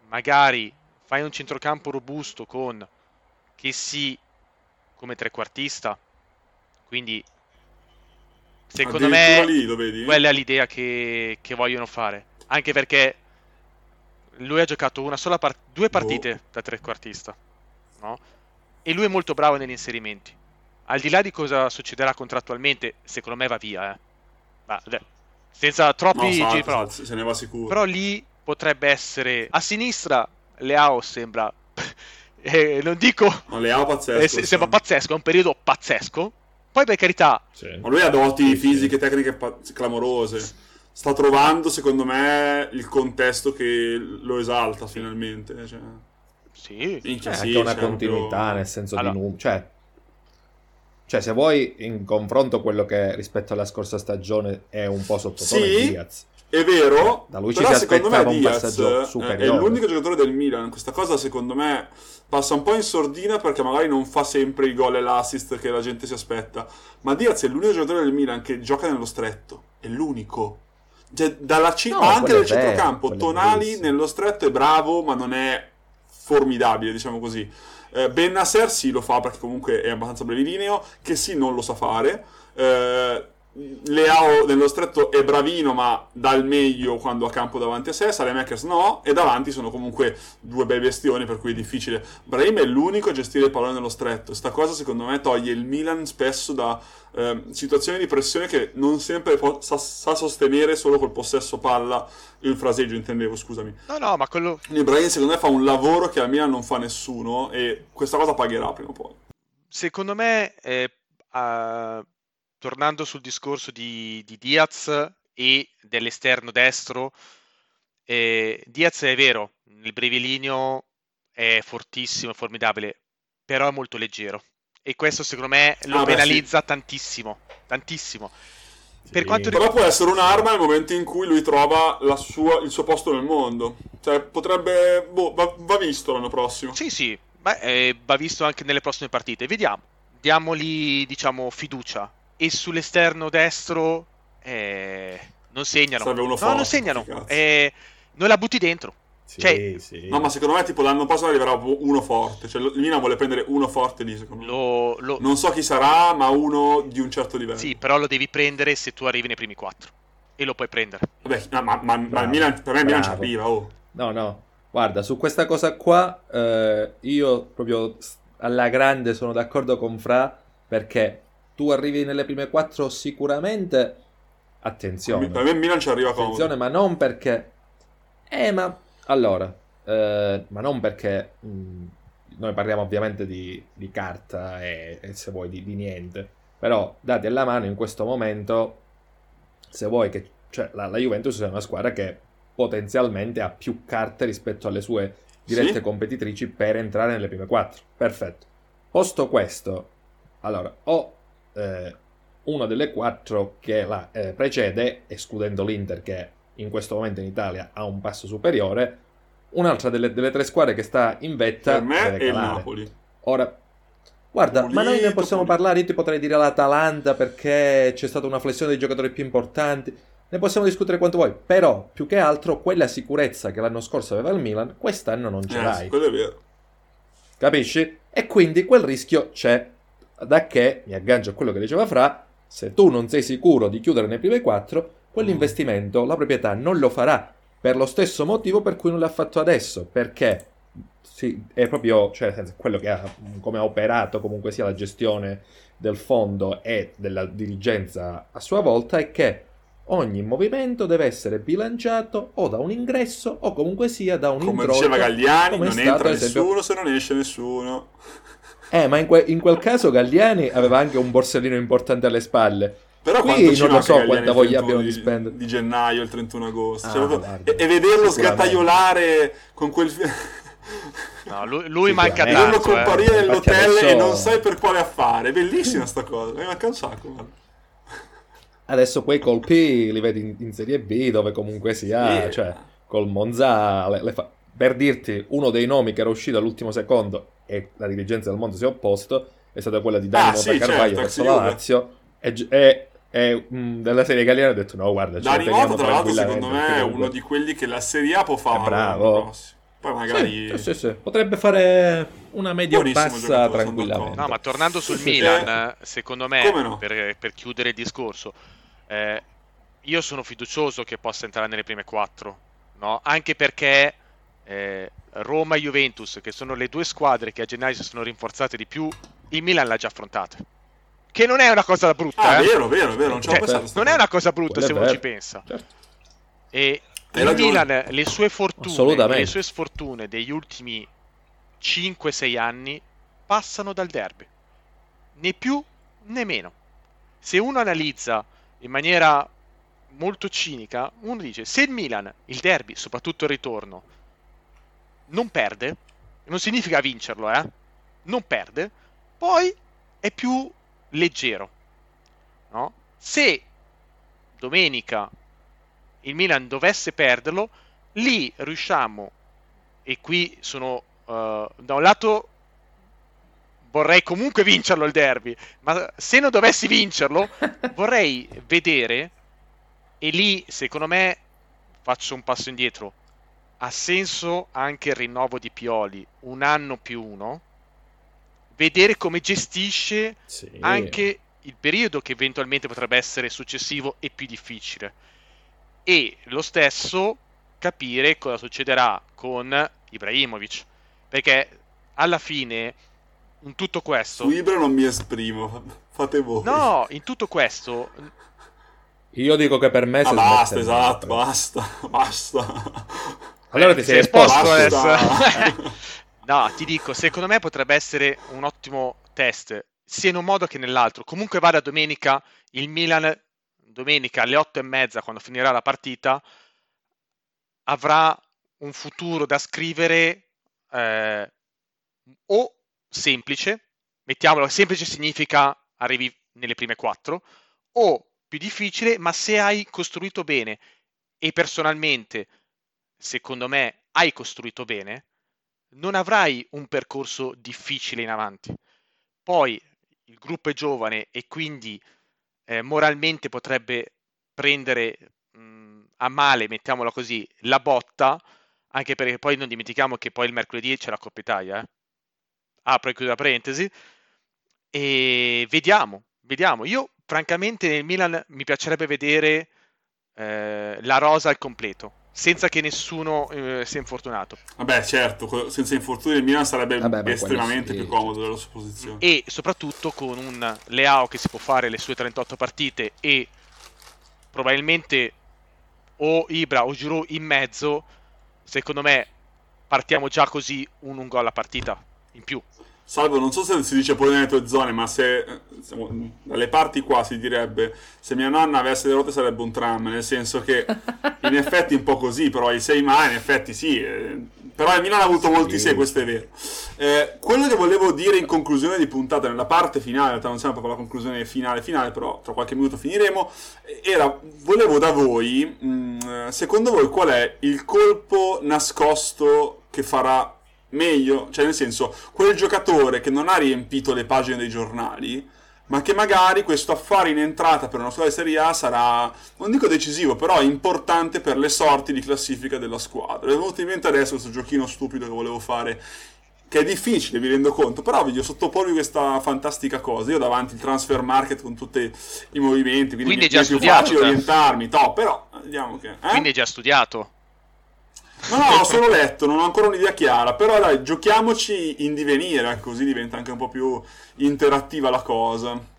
magari fai un centrocampo robusto con che si come trequartista, quindi secondo me lì, quella è l'idea che, che, vogliono fare, anche perché lui ha giocato una sola part- due partite oh. da trequartista, no? E lui è molto bravo negli inserimenti. Al di là di cosa succederà contrattualmente, secondo me va via, eh. Ma, senza troppi
no, salta, se ne va sicuro.
Però lì potrebbe essere a sinistra Leao sembra (laughs) eh, non dico
no, Leao pazzesco,
eh, sembra pazzesco, è un periodo pazzesco. Poi per carità
sì. ma lui ha doti fisiche e tecniche pa- clamorose. Sta trovando secondo me il contesto che lo esalta finalmente cioè...
sì,
Minchia, è sì, anche una continuità proprio... nel senso allora, di numero cioè cioè, se vuoi in confronto quello che rispetto alla scorsa stagione è un po' sottotono sì, Diaz.
È vero,
da lui ci però secondo me Diaz
è l'unico giocatore del Milan. Questa cosa secondo me passa un po' in sordina perché magari non fa sempre i gol e l'assist che la gente si aspetta. Ma Diaz è l'unico giocatore del Milan che gioca nello stretto. È l'unico. Cioè, dalla c- no, anche nel centrocampo. Tonali nello stretto è bravo, ma non è formidabile, diciamo così. Eh, ben Nasser sì lo fa perché comunque è abbastanza brevilineo, che sì non lo sa fare. Eh, Leao nello stretto è bravino, ma dà il meglio quando ha campo davanti a sé. Salemakers no, e davanti sono comunque due bei bestioni, per cui è difficile. Brahim è l'unico a gestire il pallone nello stretto. Sta cosa, secondo me, toglie il Milan spesso da eh, situazioni di pressione che non sempre po- sa-, sa, sostenere solo col possesso palla. Il fraseggio intendevo, scusami.
No, no, ma quello.
Quindi Brahim, secondo me, fa un lavoro che al Milan non fa nessuno, e questa cosa pagherà prima o poi.
Secondo me. Eh, uh tornando sul discorso di, di Diaz e dell'esterno destro, eh, Diaz è vero, nel brevilineo è fortissimo, è formidabile, però è molto leggero. e questo secondo me lo
Ah, beh,
penalizza tantissimo, tantissimo. Per quanto
Però può essere un'arma nel momento in cui lui trova la sua- il suo posto nel mondo. Cioè, potrebbe. Boh, va, va visto l'anno prossimo.
Sì, sì, ma eh, va visto anche nelle prossime partite. Vediamo, diamogli, diciamo, fiducia. E sull'esterno destro eh, non segnano. No,
forte,
non segnano. Eh, non la butti dentro.
Sì,
Cioè-
sì.
No, ma secondo me, tipo, l'anno prossimo arriverà uno forte. Cioè, il Milan vuole prendere uno forte lì, secondo me.
Lo, lo-
Non so chi sarà, ma uno di un certo livello.
Sì, però lo devi prendere se tu arrivi nei primi quattro. E lo puoi prendere.
Vabbè, no, ma, ma- ma il Milan, per me il Milan ci arriva, oh.
No, no, guarda, su questa cosa qua eh, io proprio alla grande sono d'accordo con Fra perché tu arrivi nelle prime quattro sicuramente, attenzione,
Per me il Milan ci arriva
attenzione,
comodo.
ma non perché... Eh, ma allora, eh, ma non perché mh, noi parliamo ovviamente di, di carta e, e se vuoi di, di niente, però dati alla mano in questo momento, se vuoi che... Cioè, la, la Juventus è una squadra che potenzialmente ha più carte rispetto alle sue dirette
Sì.
competitrici per entrare nelle prime quattro. Perfetto. Posto questo, allora, o eh, una delle quattro che la eh, precede, escludendo l'Inter che in questo momento in Italia ha un passo superiore, un'altra delle, delle tre squadre che sta in vetta
Per me è il. Napoli.
Ora, guarda, ma noi ne
Pulito,
possiamo
pulito.
parlare, io ti potrei dire l'Atalanta perché c'è stata una flessione dei giocatori più importanti, ne possiamo discutere quanto vuoi, però più che altro quella sicurezza che l'anno scorso aveva il Milan, quest'anno non ce
Eh,
l'hai.
sì, quello è vero.
Capisci? E quindi quel rischio c'è. Da che, mi aggancio a quello che diceva Fra, se tu non sei sicuro di chiudere nei primi quattro, quell'investimento la proprietà non lo farà per lo stesso motivo per cui non l'ha fatto adesso. Perché sì, è proprio cioè, senso, quello che ha, come ha operato comunque sia la gestione del fondo e della dirigenza a sua volta è che ogni movimento deve essere bilanciato o da un ingresso o comunque sia da un
Come
introito.
diceva Galliani,
come
non entra nessuno se non esce nessuno.
Eh, ma in, que- in quel caso Galliani aveva anche un borsellino importante alle spalle.
Però
Qui non lo so
Galliani
quanta voglia
31
abbiano di
di,
spendere.
di gennaio, il 31 agosto.
Ah,
Cioè,
guarda.
e, e vederlo sgattaiolare con quel...
No, lui, lui manca.
Vederlo
tanto. eh.
comparire
Infatti
nell'hotel
adesso-
e non sai per quale affare. Bellissima sta cosa. Mi manca un sacco. guarda.
Adesso quei colpi li vedi in, in Serie B dove comunque sia,
Sì.
cioè col Monza, le- le fa- per dirti uno dei nomi che era uscito all'ultimo secondo e la dirigenza del Monza si è opposto è stata quella di Dani
Ah, sì,
Carvaglio
certo,
verso la. Lazio e, e- e, mh, della serie italiana ha detto no guarda ce lo
Dani
teniamo
Mota, tra l'altro,
tranquillamente,
secondo me è uno di quelli che la Serie A può fare.
Bravo.
Poi magari...
Sì, sì, sì, potrebbe fare una media bassa tranquillamente.
No, ma tornando sul
Sì, sì.
Milan, secondo me,
no?
per, per chiudere il discorso, eh, io sono fiducioso che possa entrare nelle prime quattro, no? Anche perché eh, Roma e Juventus, che sono le due squadre che a gennaio si sono rinforzate di più, il Milan l'ha già affrontate. Che non è una cosa brutta,
Ah,
eh?
vero, vero, vero. Non ci
Cioè, non è una cosa brutta se uno ci pensa.
Certo.
E il
ragione.
Milan, le sue fortune, le sue sfortune degli ultimi 5-6 anni passano dal derby. Né più né meno. Se uno analizza in maniera molto cinica, uno dice se il Milan, il derby, soprattutto il ritorno, non perde, non significa vincerlo, eh? Non perde, poi è più leggero. No? Se domenica il Milan dovesse perderlo, lì riusciamo, e qui sono eh, da un lato vorrei comunque vincerlo il derby, ma se non dovessi vincerlo, (laughs) vorrei vedere, e lì secondo me faccio un passo indietro, ha senso anche il rinnovo di Pioli, un anno più uno, vedere come gestisce
Sì.
anche il periodo che eventualmente potrebbe essere successivo e più difficile. E lo stesso capire cosa succederà con Ibrahimovic. Perché alla fine, in tutto questo...
Su Ibra non mi esprimo. (laughs) Fate voi.
No, in tutto questo...
Io dico che per me
Ah, basta, esatto, basta, (laughs) basta.
Allora ti sei
sei esposto
Basta.
adesso. (laughs) no, ti dico, secondo me potrebbe essere un ottimo test, sia in un modo che nell'altro. Comunque vada domenica, il Milan, domenica alle otto e mezza, quando finirà la partita, avrà un futuro da scrivere eh, o semplice, mettiamolo, semplice significa arrivi nelle prime quattro, o più difficile, ma se hai costruito bene e personalmente, secondo me, hai costruito bene, non avrai un percorso difficile in avanti. Poi il gruppo è giovane e quindi eh, moralmente potrebbe prendere mh, a male, mettiamola così, la botta, anche perché poi non dimentichiamo che poi il mercoledì c'è la Coppa Italia. Eh? Apro e chiudo la parentesi. E vediamo, vediamo. Io francamente nel Milan mi piacerebbe vedere eh, la rosa al completo senza che nessuno eh, sia infortunato.
Vabbè, certo, senza infortuni il Milan sarebbe Vabbè, estremamente sì, più comodo della sua posizione.
E soprattutto con un Leao che si può fare le sue 38 partite e probabilmente o Ibra o Giroud in mezzo, secondo me partiamo già così un, un gol a partita in più.
Salvo, non so se si dice pure nelle tue zone, ma se dalle parti qua si direbbe se mia nonna avesse le ruote sarebbe un tram, nel senso che in (laughs) effetti è un po' così, però i sei mai, in effetti sì, eh, però il Milan ha avuto molti sei, questo è vero. Eh, quello che volevo dire in conclusione di puntata, nella parte finale, in realtà non siamo proprio la conclusione finale finale, però tra qualche minuto finiremo, era, volevo da voi, mh, mm, secondo voi qual è il colpo nascosto che farà meglio, cioè nel senso, quel giocatore che non ha riempito le pagine dei giornali, ma che magari questo affare in entrata per una squadra di Serie A sarà, non dico decisivo, però importante per le sorti di classifica della squadra. È venuto in mente adesso questo giochino stupido che volevo fare, che è difficile, vi rendo conto, però voglio sottoporvi questa fantastica cosa. Io davanti il transfer market con tutti i movimenti, quindi,
quindi
è, già più facile orientarmi, to, però vediamo che... Eh?
Quindi è già studiato.
No, no, ho solo letto, non ho ancora un'idea chiara, però dai, giochiamoci in divenire, così diventa anche un po' più interattiva la cosa.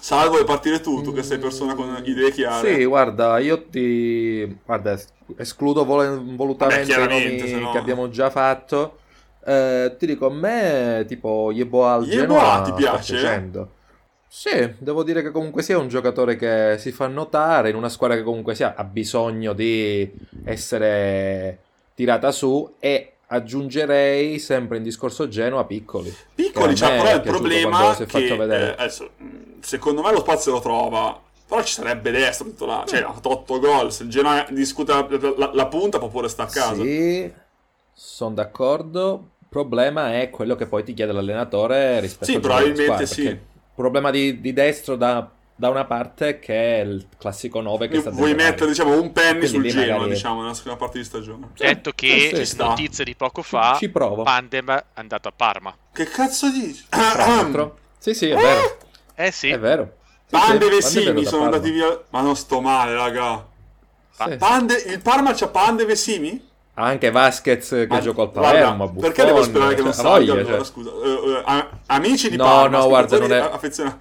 Salvo vuoi partire tu, tu che sei persona con idee chiare.
Sì, guarda, io ti... Guarda, escludo vol- volutamente Vabbè, i nomi no... che abbiamo già fatto. Eh, ti dico, a me, tipo, Yeboah al Genoa
ti piace?
Sì, devo dire che comunque sia un giocatore che si fa notare in una squadra che comunque sia ha bisogno di essere tirata su e aggiungerei sempre in discorso Genoa piccoli.
Piccoli, c'è però il problema che eh, adesso, secondo me lo spazio lo trova. Però ci sarebbe destro titolare, cioè ha 8 gol. Se il Genoa discute la, la, la, punta può pure stare a casa.
Sì, sono d'accordo. Il problema è quello che poi ti chiede l'allenatore rispetto
sì,
a
probabilmente sì
problema di, di destro da, da, una parte che è il classico 9 che sta
Vuoi mettere diciamo, un penny sul Genoa magari... diciamo, nella seconda parte di stagione.
Detto che eh, sì, notizie di poco fa
ci, ci provo.
Pandem è andato a Parma.
Che cazzo dici? (clears throat)
sì, sì, è vero.
Eh sì.
È vero.
Sì, Pande e Simi sono andati via. Ma non sto male, raga. Sì. Pande... Il Parma c'ha Pande e Vesimi?
Anche Vasquez che Ma, giocò al Palermo. Guarda,
perché devo sperare che non cioè, salga? Voglia, cioè. scusa. Uh, uh, amici di
no,
Parma.
No, guarda, non è,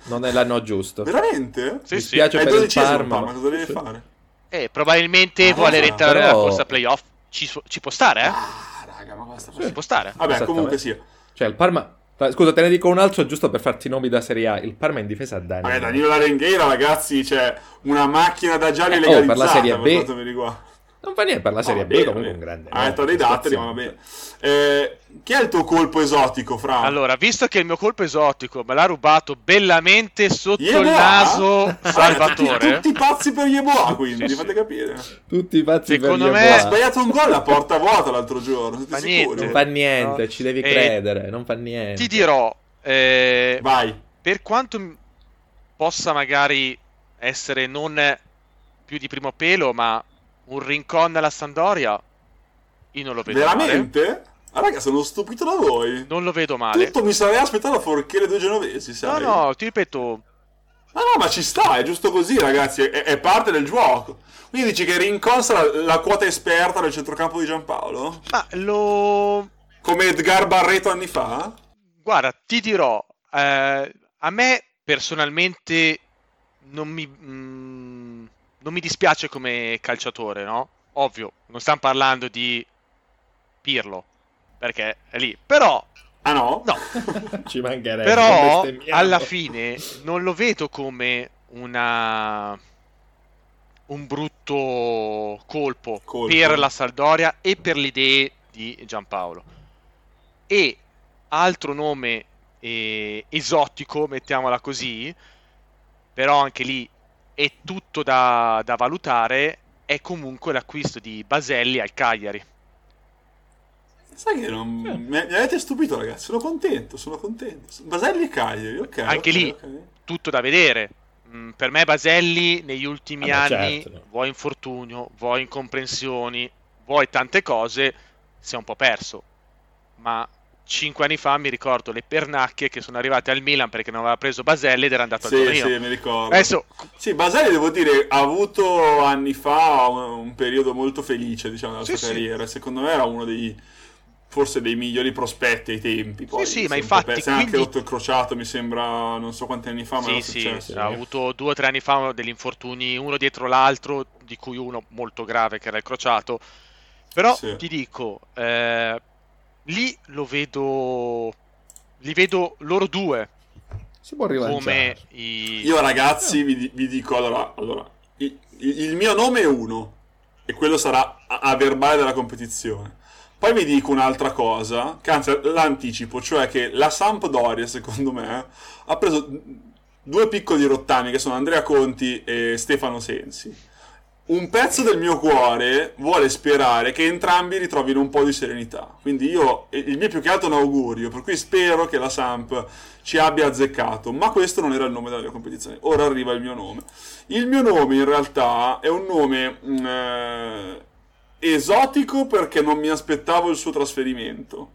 non è, l'anno giusto.
Veramente?
Sì, Mi spiace sì. per il Parma.
Parma. Cosa deve sì. fare?
Eh, probabilmente ah, vuole rientrare però... nella corsa playoff. Ci, ci, può stare, eh?
Ah, raga, ma basta. Ci
può stare.
Vabbè, comunque sia.
Cioè, il Parma... Scusa, te ne dico un altro giusto per farti i nomi da Serie A. Il Parma in difesa a Danilo.
Vabbè, Danilo Larenghera, ragazzi, c'è una macchina da gialli eh, legalizzata oh, per la Serie B. Per quanto mi riguarda.
Non fa niente per la Serie no, B, bene, comunque un grande.
Ha detto dei datteri, ma va bene. Eh, chi è il tuo colpo esotico, Fra?
Allora, visto che il mio colpo esotico me l'ha rubato bellamente sotto Yeboah? il naso Salvatore.
tutti, tutti pazzi per Yeboah, quindi, sì, fate capire.
Tutti pazzi
Secondo
per
me...
Ha sbagliato un gol a porta vuota l'altro giorno,
fa niente. Non fa niente, no. ci devi eh, credere, non fa niente.
Ti dirò... Eh,
Vai.
Per quanto possa magari essere non più di primo pelo, ma un rincon nella Sandoria, io non lo vedo
Veramente?
male.
Ah, raga, sono stupito da voi.
Non lo vedo male.
Tutto mi sarei aspettato fuorché le due genovesi, sai?
No, no, ti ripeto.
Ma no, ma ci sta, è giusto così, ragazzi, è, è parte del gioco. Quindi dici che Rincon sarà la quota esperta del centrocampo di Giampaolo?
Ma lo...
Come Edgar Barreto anni fa?
Guarda, ti dirò, eh, a me personalmente non mi... Mm, non mi dispiace come calciatore, no? Ovvio, non stiamo parlando di Pirlo, perché è lì. Però...
Ah no?
No. (laughs)
Ci mancherebbe.
Però alla fine non lo vedo come una un brutto colpo, colpo, per la Saldoria e per le idee di Giampaolo. E altro nome eh, esotico, mettiamola così, però anche lì è tutto da, da valutare, è comunque l'acquisto di Baselli al Cagliari.
Sai che non... eh. mi, avete stupito, ragazzi. Sono contento, sono contento. Baselli e Cagliari, ok.
Anche
okay,
lì, okay. tutto da vedere. Mm, per me, Baselli negli ultimi ah, anni, certo. vuoi infortunio, vuoi incomprensioni, vuoi tante cose, si è un po' perso. Ma cinque anni fa mi ricordo le pernacchie che sono arrivate al Milan perché non aveva preso Baselli ed era andato
sì,
al torneo.
Sì, mi ricordo.
Adesso...
Sì, Baselli devo dire ha avuto anni fa un, un periodo molto felice, diciamo, nella sì, sua carriera. Sì. Secondo me era uno dei forse dei migliori prospetti ai tempi. Poi
sì, sì, ma infatti. Per...
Si è anche rotto il crociato, mi sembra, non so quanti anni fa, ma
sì, sì, successo. ha avuto due o tre anni fa degli infortuni, uno dietro l'altro, di cui uno molto grave, che era il crociato. Però sì. ti dico, eh, lì lo vedo. Li vedo loro due.
Si può
come i...
Io, ragazzi, vi, vi dico allora. allora il, il, mio nome è uno, e quello sarà a, a verbale della competizione. Poi vi dico un'altra cosa, che anzi l'anticipo, cioè che la Sampdoria, secondo me, ha preso due piccoli rottami che sono Andrea Conti e Stefano Sensi un pezzo del mio cuore vuole sperare che entrambi ritrovino un po' di serenità. Quindi io, il mio più che altro è un augurio, per cui spero che la Samp ci abbia azzeccato. Ma questo non era il nome della competizione. Ora arriva il mio nome. Il mio nome in realtà è un nome mm, eh, esotico perché non mi aspettavo il suo trasferimento.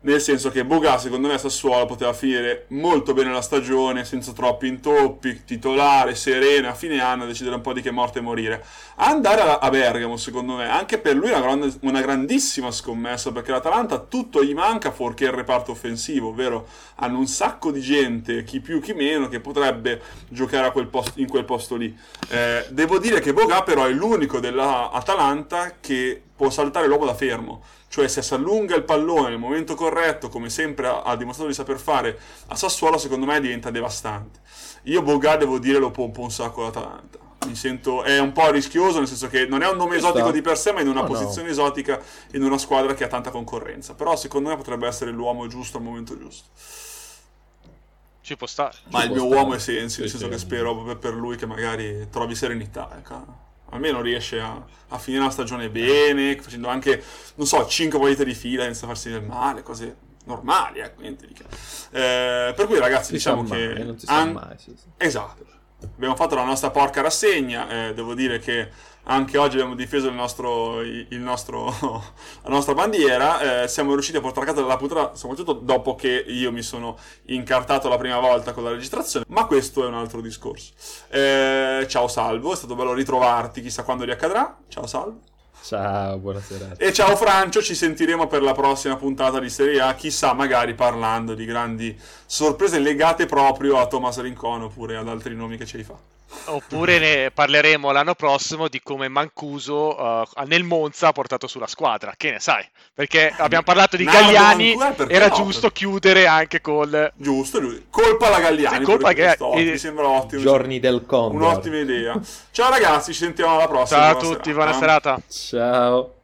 Nel senso che Boga, secondo me, a Sassuolo poteva finire molto bene la stagione, senza troppi intoppi, titolare, sereno, a fine anno decidere un po' di che morte morire. Andare a, Bergamo, secondo me, anche per lui è una, grande, una grandissima scommessa, perché l'Atalanta tutto gli manca fuorché il reparto offensivo, ovvero hanno un sacco di gente, chi più chi meno, che potrebbe giocare quel posto, in quel posto lì. Eh, devo dire che Boga però è l'unico dell'Atalanta che può saltare l'uomo da fermo cioè se si allunga il pallone nel momento corretto, come sempre ha, dimostrato di saper fare a Sassuolo, secondo me diventa devastante. Io Boga devo dire lo pompo un sacco l'Atalanta. Mi sento è un po' rischioso, nel senso che non è un nome esotico di per sé, ma in una no, posizione no. esotica in una squadra che ha tanta concorrenza. Però secondo me potrebbe essere l'uomo giusto al momento giusto.
Ci può stare.
Ma
Ci
il mio stare. uomo è Sensi, nel senso sì. che spero per lui che magari trovi serenità. Ecco almeno riesce a, a, finire la stagione bene, facendo anche, non so, 5 partite di fila senza farsi del male, cose normali, ecco, niente di che. Eh, per cui ragazzi, si diciamo che...
Mai, non si an- mai, sì, sì.
Esatto. Abbiamo fatto la nostra porca rassegna, eh, devo dire che anche oggi abbiamo difeso il nostro, il nostro, (laughs) la nostra bandiera, eh, siamo riusciti a portare a casa la puntata, soprattutto dopo che io mi sono incartato la prima volta con la registrazione, ma questo è un altro discorso. Eh, ciao Salvo, è stato bello ritrovarti, chissà quando riaccadrà. Ciao Salvo.
Ciao, buonasera.
E ciao Francio, ci sentiremo per la prossima puntata di Serie A, chissà magari parlando di grandi sorprese legate proprio a Thomas Rincon oppure ad altri nomi che ci hai fatto.
Oppure ne parleremo l'anno prossimo di come Mancuso uh, nel Monza ha portato sulla squadra, che ne sai? Perché abbiamo parlato di Galliani, Mancuso, era no? giusto chiudere anche col...
Giusto, lui. colpa alla Galliani. Sì, colpa che... Mi sembra ottimo.
Giorni del Condor.
Un'ottima idea. Ciao ragazzi, ci sentiamo alla prossima.
Ciao a tutti, buona serata.
Ciao.